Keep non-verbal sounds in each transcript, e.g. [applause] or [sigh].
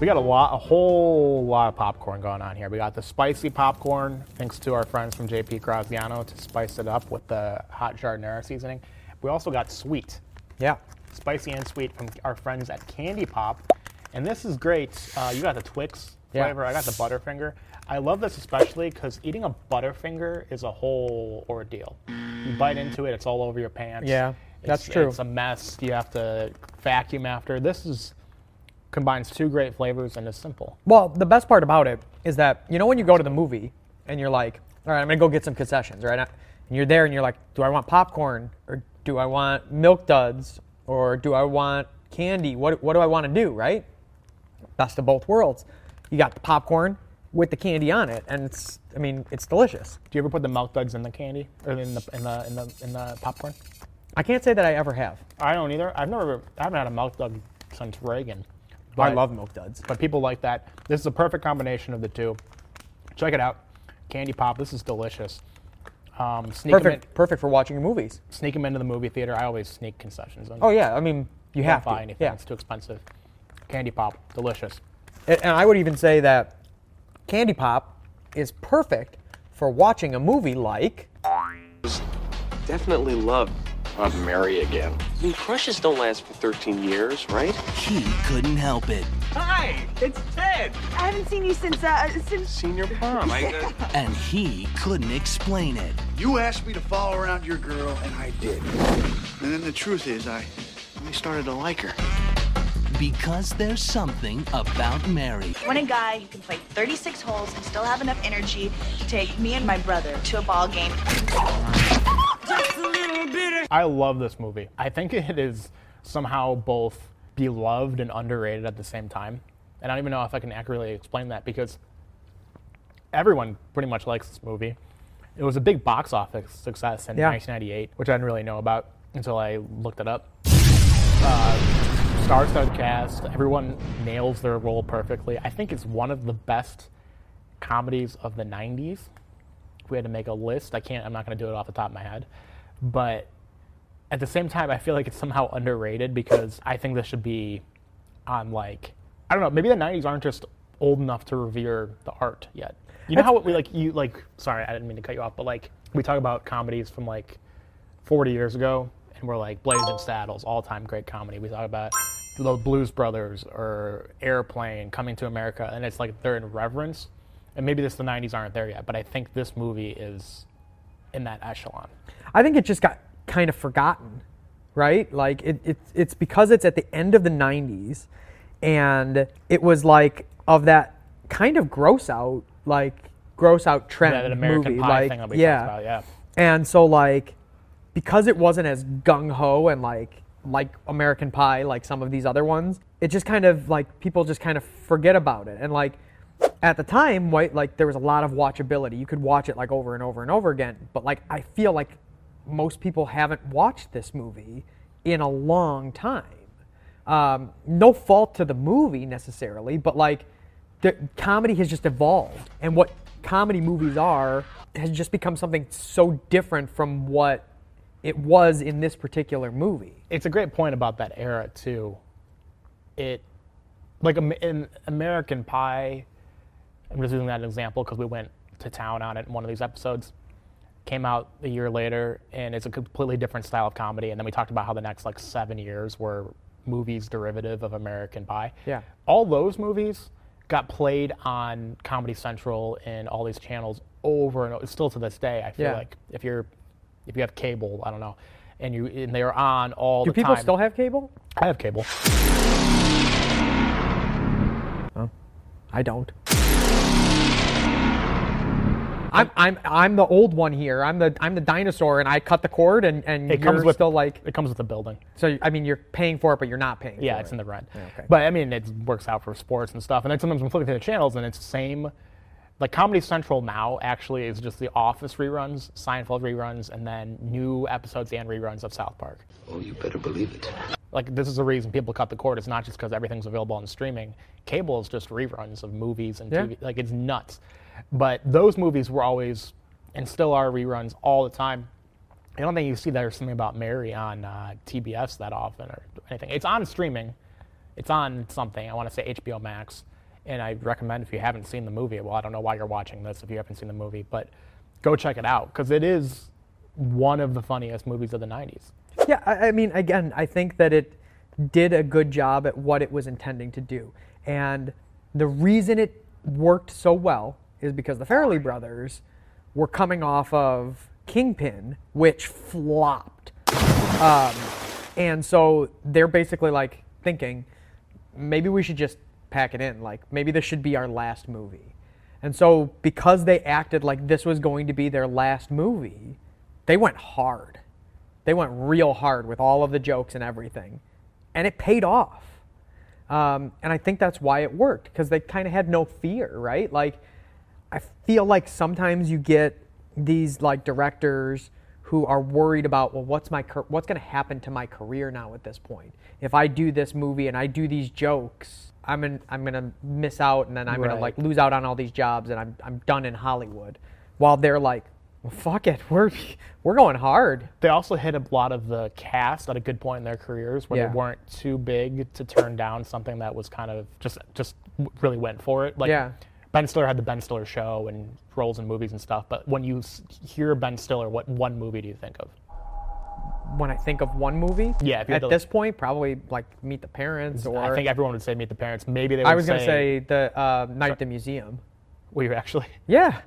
We got a lot, a whole lot of popcorn going on here. We got the spicy popcorn, thanks to our friends from JP Graziano to spice it up with the hot giardiniera seasoning. We also got sweet, Yeah. spicy and sweet from our friends at Candy Pop. And this is great. Uh, you got the Twix Yeah. flavor. I got the Butterfinger. I love this especially because eating a Butterfinger is a whole ordeal. You bite into it, it's all over your pants. Yeah, that's It's- true. It's a mess. You have to vacuum after. This is combines two great flavors and is simple. Well, the best part about it is that you know when you go to the movie and you're like, all right, I'm gonna go get some concessions, right? And you're there and you're like, do I want popcorn or do I want milk duds or do I want candy? What what do I want to do, right? Best of both worlds. You got the popcorn with the candy on it, and it's I mean it's delicious. Do you ever put the milk duds in the candy or in the in the in the in the popcorn? I can't say that I ever have. I don't either. I've never. I haven't had a milk dud since Reagan. I love milk duds. but people like that. This is a perfect combination of the two. Check it out, candy pop. This is delicious. Um, sneak 'em Perfect, perfect for watching movies. in, sneak 'em into the movie theater. I always sneak concessions. in. Oh yeah, I mean you Don't have buy to. anything. Yeah. It's too expensive. Candy pop, delicious. And and I would even say that Candy Pop is perfect for watching a movie like Definitely love. I'd marry again. I mean, crushes don't last for 13 years, right? He couldn't help it. Hi, it's Ted. I haven't seen you since uh since Senior prom. I, uh, [laughs] And he couldn't explain it. You asked me to follow around your girl, and I did. And then the truth is, I, I started to like her. Because there's something about Mary. when a guy who can play 36 holes and still have enough energy to take me and my brother to a ball game. I love this movie. I think it is somehow both beloved and underrated at the same time. And I don't even know if I can accurately explain that because everyone pretty much likes this movie. It was a big box office success in Yeah. 1998, which I didn't really know about until I looked it up. Uh, star-studded cast. Everyone nails their role perfectly. I think it's one of the best comedies of the 90s. If we had to make a list, I can't. I'm not going to do it off the top of my head, but at the same time, I feel like it's somehow underrated because I think this should be on like I don't know. Maybe the '90s aren't just old enough to revere the art yet. You know how we like you like. Sorry, I didn't mean to cut you off, but like we talk about comedies from like 40 years ago, and we're like Blazing Saddles, all-time great comedy. We talk about the Blues Brothers or Airplane, Coming to America, and it's like they're in reverence. And maybe this the '90s aren't there yet, but I think this movie is in that echelon. I think it just got kind of forgotten, right? Like it, it it's because it's at the end of the '90s, and it was like of that kind of gross out, like gross out trend That American movie, Pie like thing that we yeah. talked about, yeah. And so like because it wasn't as gung ho and like like American Pie, like some of these other ones, it just kind of like people just kind of forget about it. And like at the time, white like there was a lot of watchability. You could watch it like over and over and over again. But like I feel like most people haven't watched this movie in a long time. Um, no fault to the movie necessarily, but like the comedy has just evolved, and what comedy movies are has just become something so different from what it was in this particular movie. it's a great point about that era too. It like in American Pie. I'm just using that as an example because we went to town on it in one of these episodes. Came out a year later, and it's a completely different style of comedy. And then we talked about how the next like seven years were movies derivative of American Pie. Yeah. all those movies got played on Comedy Central and all these channels over and over. Still to this day, I feel Yeah. like if you're if you have cable, I don't know, and you and they are on all Do the people time. still have cable? I have cable. Oh, I don't. I'm, I'm, I'm the old one here. I'm the I'm the dinosaur, and I cut the cord, and, and It you're comes with still like it comes with the building. so. I mean, you're paying for it, but you're not paying. Yeah, for it's it. in the rent. okay. But I mean, it works out for sports and stuff. And then sometimes I'm flipping through the channels, and it's the same. Like Comedy Central now actually is just The Office reruns, Seinfeld reruns, and then new episodes and reruns of South Park. Oh, you better believe it. Like this is the reason people cut the cord. It's not just because everything's available on streaming. Cable is just reruns of movies and Yeah. TV. Like it's nuts. But those movies were always and still are reruns all the time. I don't think you see there's something about Mary on uh, TBS that often or anything. It's on streaming. It's on something. I want to say HBO Max, and I recommend if you haven't seen the movie. Well, I don't know why you're watching this if you haven't seen the movie, but go check it out because it is one of the funniest movies of the '90s. Yeah, I, I mean, again, I think that it did a good job at what it was intending to do. And the reason it worked so well is because the Farrelly brothers were coming off of Kingpin, which flopped. Um, and so they're basically like thinking, maybe we should just pack it in. Like, maybe this should be our last movie. And so, because they acted like this was going to be their last movie, they went hard. They went real hard with all of the jokes and everything. And it paid off. Um, and I think that's why it worked because they kind of had no fear, right? Like, I feel like sometimes you get these like directors who are worried about, well, what's my what's going to happen to my career now at this point? If I do this movie and I do these jokes, I'm in, I'm going to miss out, and then I'm going to like lose out on all these jobs, and I'm I'm done in Hollywood. While they're like, well, fuck it, we're we're going hard. They also hit a lot of the cast at a good point in their careers where Yeah. they weren't too big to turn down something that was kind of just just really went for it. Like Yeah. Ben Stiller had the Ben Stiller show and roles in movies and stuff. But when you hear Ben Stiller, what one movie do you think of? When I think of one movie, Yeah, if you at to, this point, probably like Meet the Parents, or I think everyone would say Meet the Parents. Maybe they would I was say, gonna say the uh, Night at the Museum. we were actually Yeah.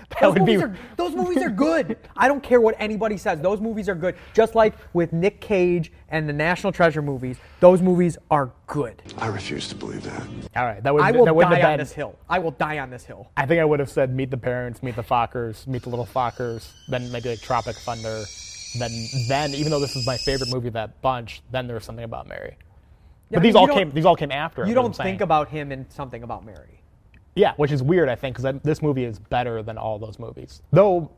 [laughs] that Those would be movies, are, those movies are good. [laughs] I don't care what anybody says. Those movies are good. Just like with Nick Cage and the National Treasure movies, those movies are good. I refuse to believe that. all right. That would I will that die have on this hill. I will die on this hill. I think I would have said Meet the Parents, Meet the Fockers, Meet the Little Fockers, then maybe like Tropic Thunder. Then, then even though this is my favorite movie of that bunch, then there was something about Mary. Yeah, but I these all came. These all came after. You is what I'm don't think about him in something about Mary. Yeah, which is weird, I think, because this movie is better than all those movies. Though,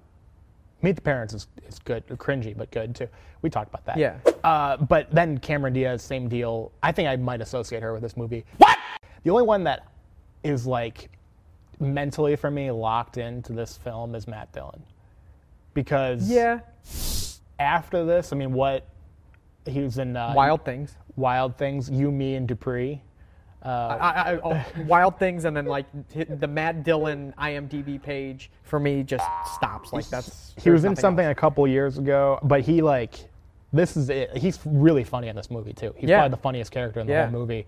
Meet the Parents is, is good, cringy, but good too. We talked about that. Yeah. Uh, but then Cameron Diaz, same deal. I think I might associate her with this movie. What? The only one that is like mentally for me locked into this film is Matt Dillon. Because Yeah. after this, I mean, what he was in uh, Wild Things. Wild Things, You, Me, and Dupree. I, I, oh, [laughs] Wild Things, and then like the Matt Dillon IMDb page for me just stops. Like that's. He was in something else. a couple years ago, but he like this is it. He's really funny in this movie too. He's Yeah. probably the funniest character in the Yeah. whole movie.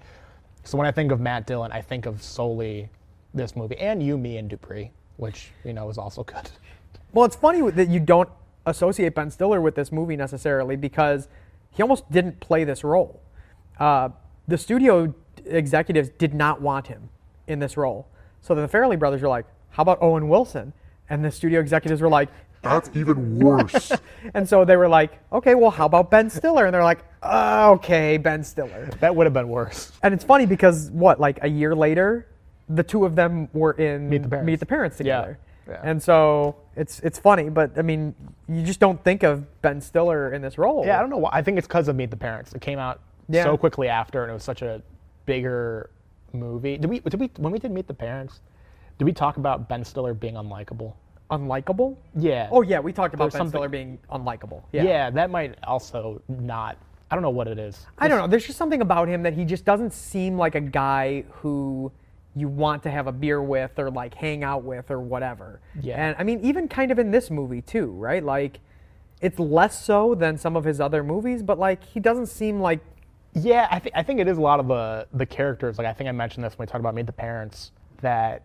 So when I think of Matt Dillon, I think of solely this movie and you, me, and Dupree, which you know is also good. Well, it's funny that you don't associate Ben Stiller with this movie necessarily because he almost didn't play this role. Uh, the studio executives did not want him in this role. So then the Farrelly brothers were like, how about Owen Wilson? And the studio executives were like, That's even worse. [laughs] and so they were like, okay, well, how about Ben Stiller? And they're like, "Uh, okay, Ben Stiller. That would have been worse. And it's funny because what, like a year later, the two of them were in Meet the Parents. Meet the Parents Yeah. together. Yeah. And so it's it's funny, but I mean, you just don't think of Ben Stiller in this role. Yeah, I don't know why. I think it's because of Meet the Parents. It came out Yeah. so quickly after, and it was such a bigger movie. Did we? Did we? When we did Meet the Parents, did we talk about Ben Stiller being unlikable? Unlikable? Yeah. Oh yeah, we talked about There's Ben something- Stiller being unlikable. Yeah. Yeah. that might also not. I don't know what it is. I don't know. There's just something about him that he just doesn't seem like a guy who you want to have a beer with or like hang out with or whatever. Yeah. And I mean, even kind of in this movie too, right? Like, it's less so than some of his other movies, but like he doesn't seem like Yeah, I think I think it is a lot of the the characters. Like I think I mentioned this when we talked about Meet the Parents that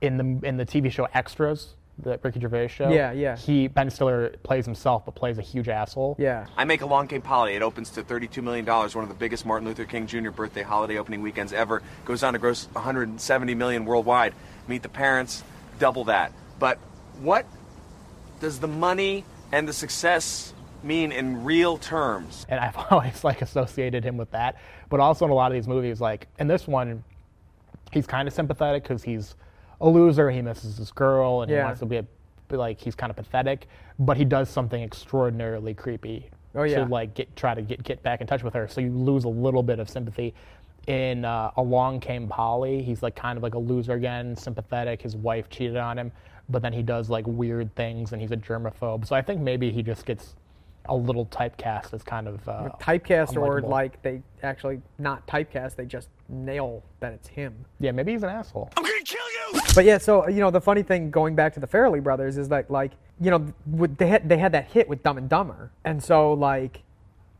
in the in the TV show Extras, the Ricky Gervais show. Yeah, yeah. He Ben Stiller plays himself, but plays a huge asshole. yeah. I make a long game holiday. It opens to thirty-two million dollars, one of the biggest Martin Luther King Jr. birthday holiday opening weekends ever. Goes on to gross 170 million worldwide. Meet the parents, double that. But what does the money and the success mean in real terms? and I've [laughs] always like associated him with that. But also in a lot of these movies, like in this one, he's kind of sympathetic because he's a loser. He misses his girl, and he wants to be a like he's kind of pathetic. But he does something extraordinarily creepy Oh, yeah. to like get try to get get back in touch with her. So you lose a little bit of sympathy. In uh, Along Came Polly, he's like kind of like a loser again, sympathetic. His wife cheated on him, but then he does like weird things, and he's a germaphobe. So I think maybe he just gets a little typecast is kind of uh, typecast or unlikable. like they actually not typecast, they just nail that it's him. yeah, maybe he's an asshole. I'm gonna kill you. But yeah, so you know the funny thing going back to the Farrelly brothers is that like you know with, they had they had that hit with Dumb and Dumber, and so like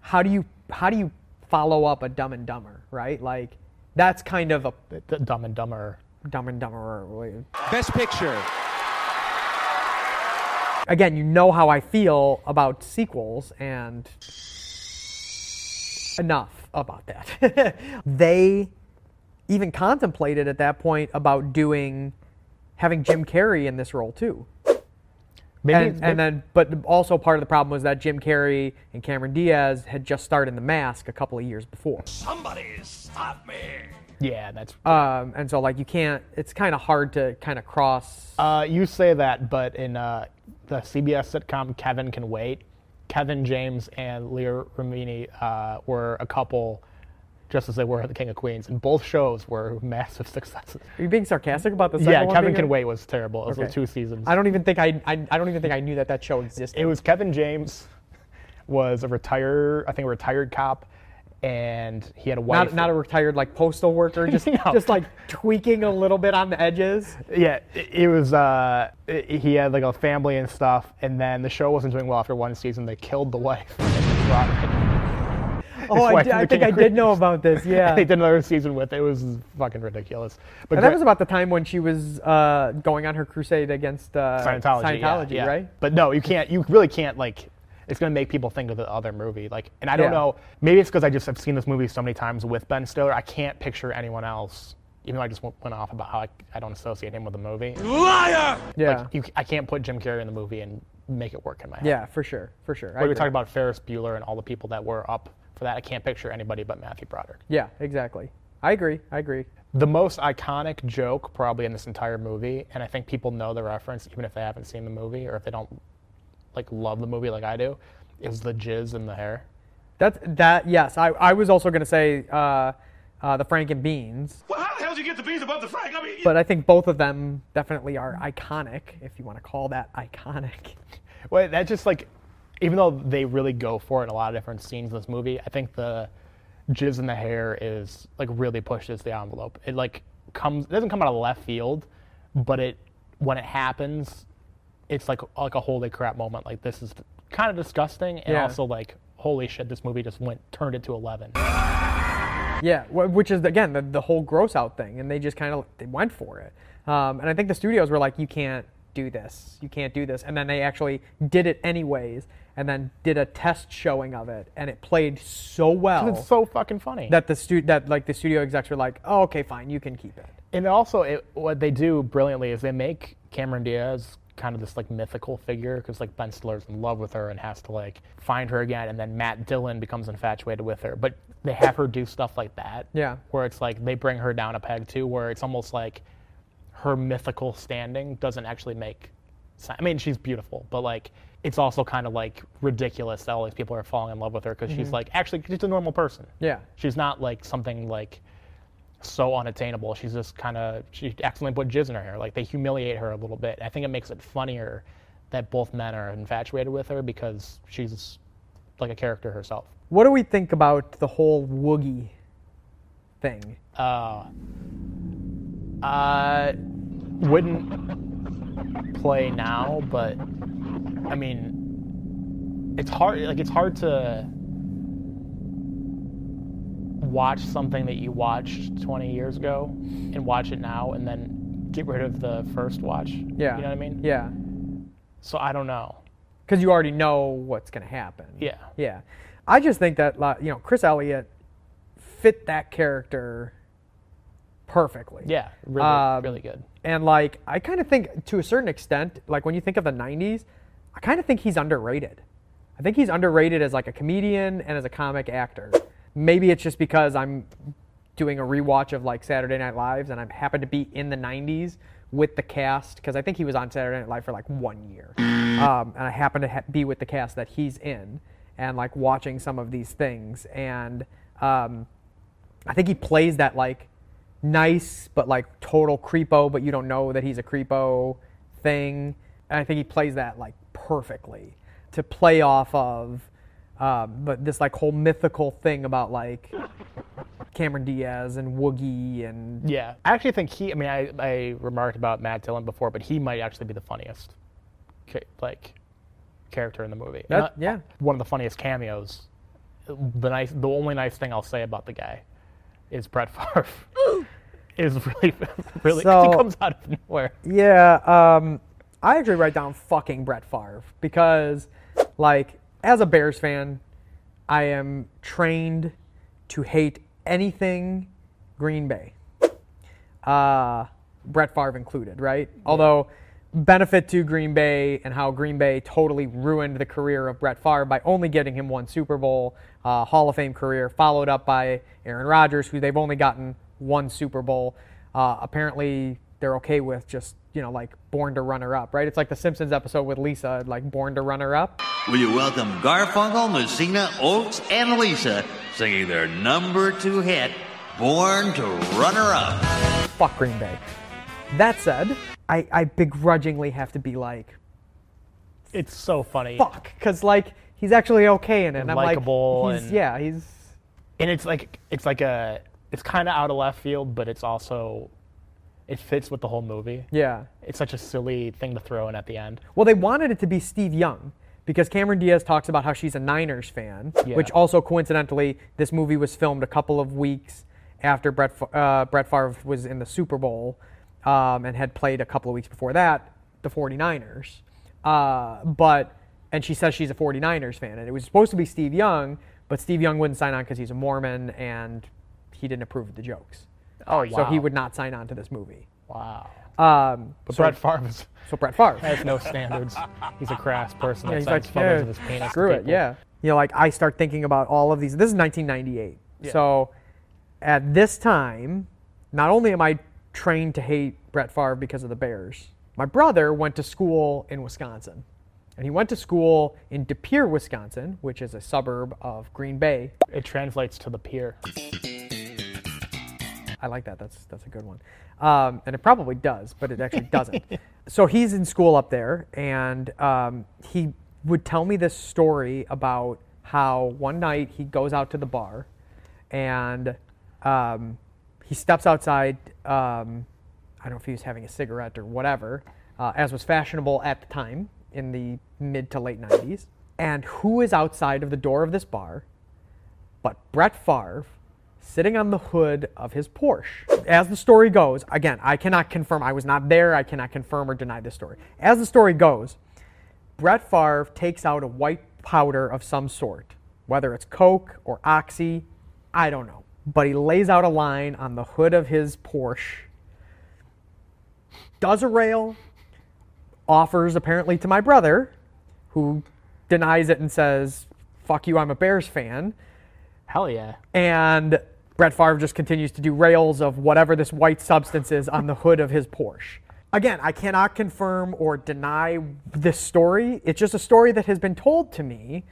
how do you how do you follow up a Dumb and Dumber, right? Like that's kind of a D- Dumb and Dumber. Dumb and Dumber. Best picture. Again, you know how I feel about sequels, and enough about that. [laughs] they even contemplated at that point about doing having Jim Carrey in this role too. Maybe, and, and then, but also part of the problem was that Jim Carrey and Cameron Diaz had just started in The Mask a couple of years before. Somebody stop me. yeah, that's. Um, and so, like, you can't. It's kind of hard to kind of cross. Uh, you say that, but in uh, the CBS sitcom Kevin Can Wait, Kevin James and Leah Remini uh, were a couple, just as they were The King of Queens, and both shows were massive [laughs] successes. Are you being sarcastic about the second Yeah, one Kevin Can Wait was terrible. It was Okay. like two seasons. I don't even think I, I. I don't even think I knew that that show existed. It was Kevin James was a retired, I think a retired cop, and he had a wife. not not a retired like postal worker, [laughs] just No. just like tweaking a little bit on the edges. Yeah, it, it was. Uh, it- he had like a family and stuff, and then the show wasn't doing well after one season. They killed the wife. [laughs] Oh, I, did, I think I did know about this. [laughs] Yeah, they did another season with it. It was fucking ridiculous. But and that was about the time when she was uh, going on her crusade against uh, Scientology. yeah, Scientology, yeah. right? But no, you can't. You really can't like. It's gonna make people think of the other movie. Like, and I don't Yeah. know. Maybe it's because I just have seen this movie so many times with Ben Stiller. I can't picture anyone else. Even though I just went went off about how I, I don't associate him with the movie. Liar! Yeah, Like, you, I can't put Jim Carrey in the movie and make it work in my head. yeah, for sure, for sure. We agree. talked about Ferris Bueller and all the people that were up for that. I can't picture anybody but Matthew Broderick. Yeah, exactly. I agree. I agree. The most iconic joke probably in this entire movie, and I think people know the reference even if they haven't seen the movie or if they don't like love the movie like I do, is the jizz in the hair. That's that. Yes, I, I was also going to say uh, uh, the Frank and Beans, Well, how the hell did you get the beans above the Frank? I mean, but I think both of them definitely are iconic, if you want to call that iconic. [laughs] Well, that just like, even though they really go for it in a lot of different scenes in this movie, I think the jizz in the hair is like really pushes the envelope. It like comes, it doesn't come out of left field, but it when it happens, it's like like a holy crap moment. Like this is kind of disgusting, and Yeah. also like holy shit, this movie just went turned it to eleven. Yeah, wh- which is again the, the whole gross out thing, and they just kind of they went for it. Um, and I think the studios were like, "You can't do this. You can't do this." And then they actually did it anyways, and then did a test showing of it, and it played so well It's so fucking funny. that the stu- that like the studio execs were like, "Oh, okay, fine, you can keep it." And also, it, what they do brilliantly is they make Cameron Diaz kind of this like mythical figure because like Ben Stiller's in love with her and has to like find her again, and then Matt Dillon becomes infatuated with her. But they have her do stuff like that, Yeah. where it's like they bring her down a peg too, where it's almost like her mythical standing doesn't actually make sense. I mean, she's beautiful, but like it's also kind of like ridiculous that all these people are falling in love with her because she's mm-hmm. like actually she's a normal person. Yeah. She's not like something like so unattainable. She's just kind of she accidentally put jizz in her hair. Like they humiliate her a little bit. I think it makes it funnier that both men are infatuated with her because she's like a character herself. What do we think about the whole Woogie thing? Uh, uh, wouldn't play now, but I mean, it's hard. Like it's hard to watch something that you watched 20 years ago and watch it now, and then get rid of the first watch. Yeah. you know what I mean. Yeah, So I don't know. because you already know what's going to happen. Yeah. Yeah, I just think that like, you know Chris Elliott fit that character perfectly. Yeah, really, Um, really good. And like I kind of think to a certain extent, like when you think of the '90s, I kind of think he's underrated. I think he's underrated as like a comedian and as a comic actor. Maybe it's just because I'm doing a rewatch of like Saturday Night Lives and I happen to be in the '90s with the cast because I think he was on Saturday Night Live for like one year, um, and I happen to ha- be with the cast that he's in and like watching some of these things and um, I think he plays that like nice but like total creepo, but you don't know that he's a creepo thing. And I think he plays that like perfectly to play off of Um, but this like whole mythical thing about like Cameron Diaz and Woogie and Yeah, I actually think he. I mean, I, I remarked about Matt Dillon before, but he might actually be the funniest, ca- like, character in the movie. That- Not- yeah. one of the funniest cameos. The nice, the only nice thing I'll say about the guy is Brett Favre. [gasps] is really, really So- he comes out of nowhere. Yeah, um, I actually write down fucking Brett Favre because, like, as a Bears fan, I am trained to hate anything Green Bay. Uh, Brett Favre included, right? Although, benefit to Green Bay and how Green Bay totally ruined the career of Brett Favre by only getting him one Super Bowl, uh, Hall of Fame career, followed up by Aaron Rodgers, who they've only gotten one Super Bowl. Uh, apparently, they're okay with just you know like born to runner up, right? It's like the Simpsons episode with Lisa, like born to runner up. Will you welcome Garfunkel, Messina, Oates, and Lisa singing their number two hit, Born to Runner Up? Fuck Green Bay. That said, I, I begrudgingly have to be like, It's so funny. fuck, because like he's actually okay in it. And I'm Likeable like, he's, and- yeah, he's and it's like it's like a it's kind of out of left field, but it's also it fits with the whole movie. yeah. It's such a silly thing to throw in at the end. Well, they wanted it to be Steve Young because Cameron Diaz talks about how she's a Niners fan, Yeah. which also coincidentally, this movie was filmed a couple of weeks after Brett, uh, Brett Favre was in the Super Bowl um, and had played a couple of weeks before that the 49ers. Uh, but, and she says she's a 49ers fan, and it was supposed to be Steve Young, but Steve Young wouldn't sign on because he's a Mormon and he didn't approve of the jokes. Oh, yeah. So he would not sign on to this movie. Wow. Um, But so, Brett Favre is, so Brett Favre. has no standards. He's a crass person Yeah, that he's sends like, photos yeah, of his penis. screw it, yeah. You know, like I start thinking about all of these. This is 1998. Yeah. So at this time, not only am I trained to hate Brett Favre because of the Bears, my brother went to school in Wisconsin. And he went to school in De Pere, Wisconsin, which is a suburb of Green Bay. It translates to the pier. I like that. That's that's a good one. Um, and it probably does, but it actually doesn't. [laughs] so he's in school up there, and um, he would tell me this story about how one night he goes out to the bar, and um, he steps outside. Um, I don't know if he was having a cigarette or whatever, uh, as was fashionable at the time in the mid to late 90s. And who is outside of the door of this bar but Brett Favre sitting on the hood of his Porsche. As the story goes, again, I cannot confirm, I was not there, I cannot confirm or deny this story. As the story goes, Brett Favre takes out a white powder of some sort, whether it's Coke or Oxy, I don't know. But he lays out a line on the hood of his Porsche, does a rail, offers apparently to my brother, who denies it and says, fuck you, I'm a Bears fan. Hell yeah. And Brett Favre just continues to do rails of whatever this white substance is on the hood of his Porsche. Again, I cannot confirm or deny this story. It's just a story that has been told to me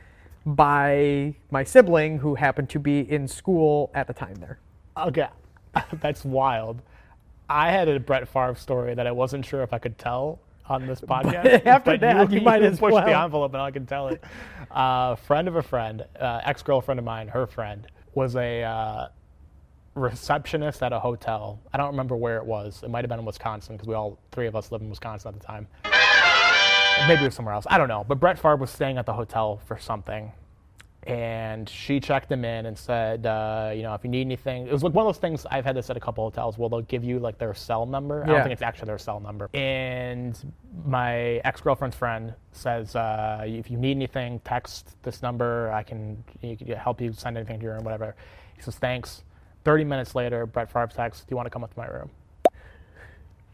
by my sibling who happened to be in school at the time there. Okay, [laughs] that's wild. I had a Brett Favre story that I wasn't sure if I could tell on this [laughs] podcast. after that, you [laughs] might as push well. the envelope and I can tell it. A uh, friend of a friend, uh, ex-girlfriend of mine, her friend was a uh, receptionist at a hotel. I don't remember where it was. It might have been in Wisconsin because we all three of us lived in Wisconsin at the time. Maybe it was somewhere else. I don't know. But Brett Favre was staying at the hotel for something and she checked him in and said, uh, you know, if you need anything, it was like one of those things I've had this at a couple hotels where they'll give you like their cell number. I Yeah. don't think it's actually their cell number. And my ex girlfriend's friend says, uh, if you need anything, text this number. I can, you can help you send anything to your room, whatever. He says, thanks. 30 minutes later, Brett Favre texts, do you want to come up to my room?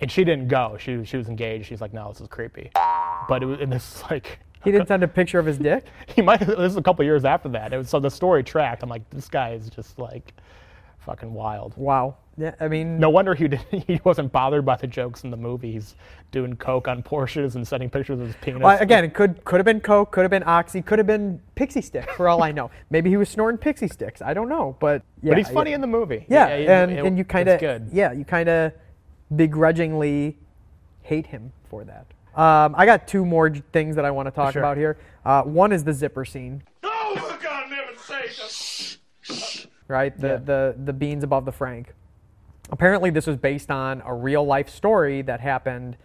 And she didn't go. She, she was engaged. She's like, no, this is creepy. But it was, and this is like, [laughs] He didn't [laughs] send a picture of his dick? [laughs] he might. This is a couple years after that. It was, so the story tracked. I'm like, this guy is just like fucking wild. Wow. Yeah, I mean, No wonder he did, [laughs] he wasn't bothered by the jokes in the movie. He's doing coke on Porsches and sending pictures of his penis. Well, again, it could could have been Coke, could have been Oxy, could have been Pixie Stick, for all I know. [laughs] Maybe he was snorting Pixie Sticks. I don't know, but yeah, but he's funny yeah. in the movie. Yeah, it- and, it- and you kind of yeah, you kind of begrudgingly hate him for that. Um, I got two more j- things that I want to talk Sure. about here. Uh, one is the zipper scene. Oh, my right? The, Yeah. the the beans above the frank. Apparently, this was based on a real life story that happened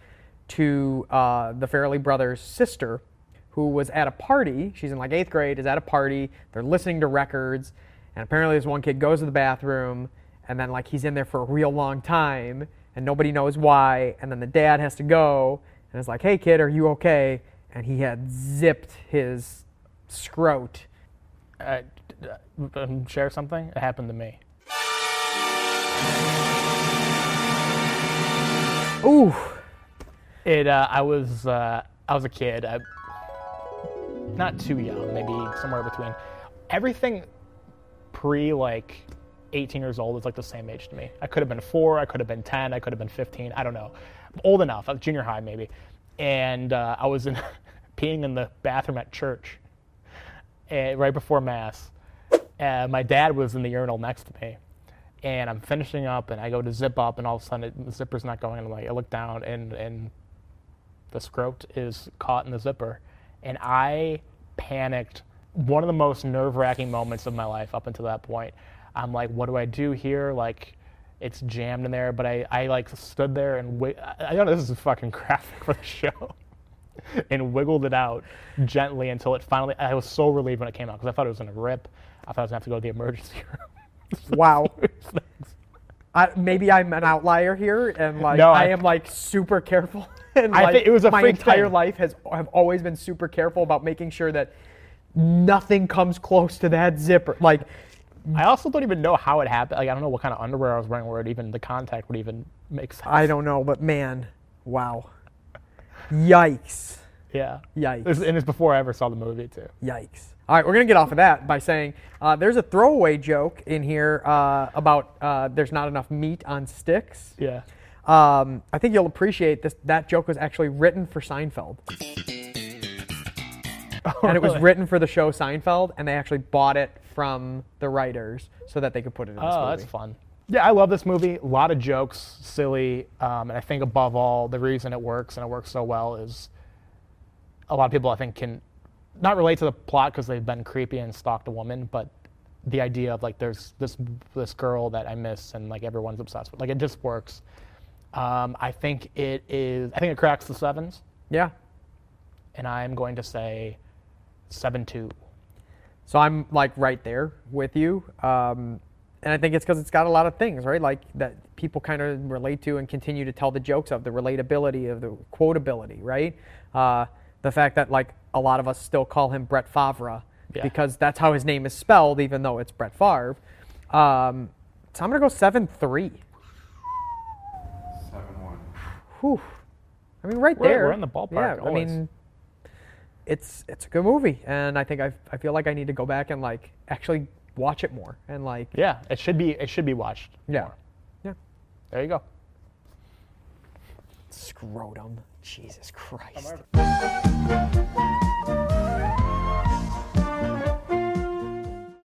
to uh, the Farrelly brothers' sister, who was at a party. She's in like eighth grade. Is at a party. They're listening to records, and apparently, this one kid goes to the bathroom, and then like he's in there for a real long time, and nobody knows why. And then the dad has to go, and is like, "Hey, kid, are you okay?" And he had zipped his scrot. Uh, um, share something. It happened to me. Ooh. It. Uh, I was. Uh, I was a kid. I, not too young. Maybe somewhere between. Everything pre like 18 years old is like the same age to me. I could have been four. I could have been 10. I could have been 15. I don't know. Old enough. uh, Junior high maybe. And uh, I was in [laughs] peeing in the bathroom at church, uh, right before mass. Uh, my dad was in the urinal next to me, and I'm finishing up, and I go to zip up, and all of a sudden it, the zipper's not going. And I'm like, I look down, and and the scrote is caught in the zipper, and I panicked. One of the most nerve-wracking moments of my life up until that point. I'm like, what do I do here? Like, it's jammed in there, but I, I like stood there and wi- I know this is fucking [laughs] graphic for the show, [laughs] and wiggled it out gently until it finally. I was so relieved when it came out because I thought it was gonna rip. I thought I was gonna have to go to the emergency [laughs] room. Wow. [laughs] I, maybe I'm an outlier here, and like No, I, I- am like super careful. [laughs] And I like, think it was a my entire thing. life has have always been super careful about making sure that nothing comes close to that zipper. Like I also don't even know how it happened. Like I don't know what kind of underwear I was wearing where it even the contact would even make sense. I don't know, but man, wow, yikes, Yeah. Yikes. And it's before I ever saw the movie too. yikes. All right, we're gonna get off of that by saying uh, there's a throwaway joke in here uh, about uh, there's not enough meat on sticks. Yeah. Um, I think you'll appreciate this. That joke was actually written for Seinfeld. [laughs] and it was really? written for the show Seinfeld, and they actually bought it from the writers so that they could put it in this Oh, movie. that's fun. Yeah, I love this movie. A lot of jokes, silly, um, and I think above all, the reason it works and it works so well is a lot of people I think can not relate to the plot because they've been creepy and stalked a woman, but the idea of like there's this this girl that I miss and like everyone's obsessed with, like it just works. Um, I think it is. I think it cracks the sevens, Yeah. and I'm going to say seven two. So I'm like right there with you. Um, and I think it's because it's got a lot of things, right? Like that people kind of relate to and continue to tell the jokes of the relatability of the quotability, right? Uh, the fact that like a lot of us still call him Brett Favre Yeah. because that's how his name is spelled, even though it's Brett Favre. Um, so I'm gonna go seven three. Seven one. Whew. I mean, right We're- there. we're in the ballpark, Yeah, I mean, it's it's a good movie, and I think I I feel like I need to go back and like actually watch it more and like Yeah, it should be. It should be watched. Yeah. more. Yeah. There you go. scrotum. Jesus Christ. I'm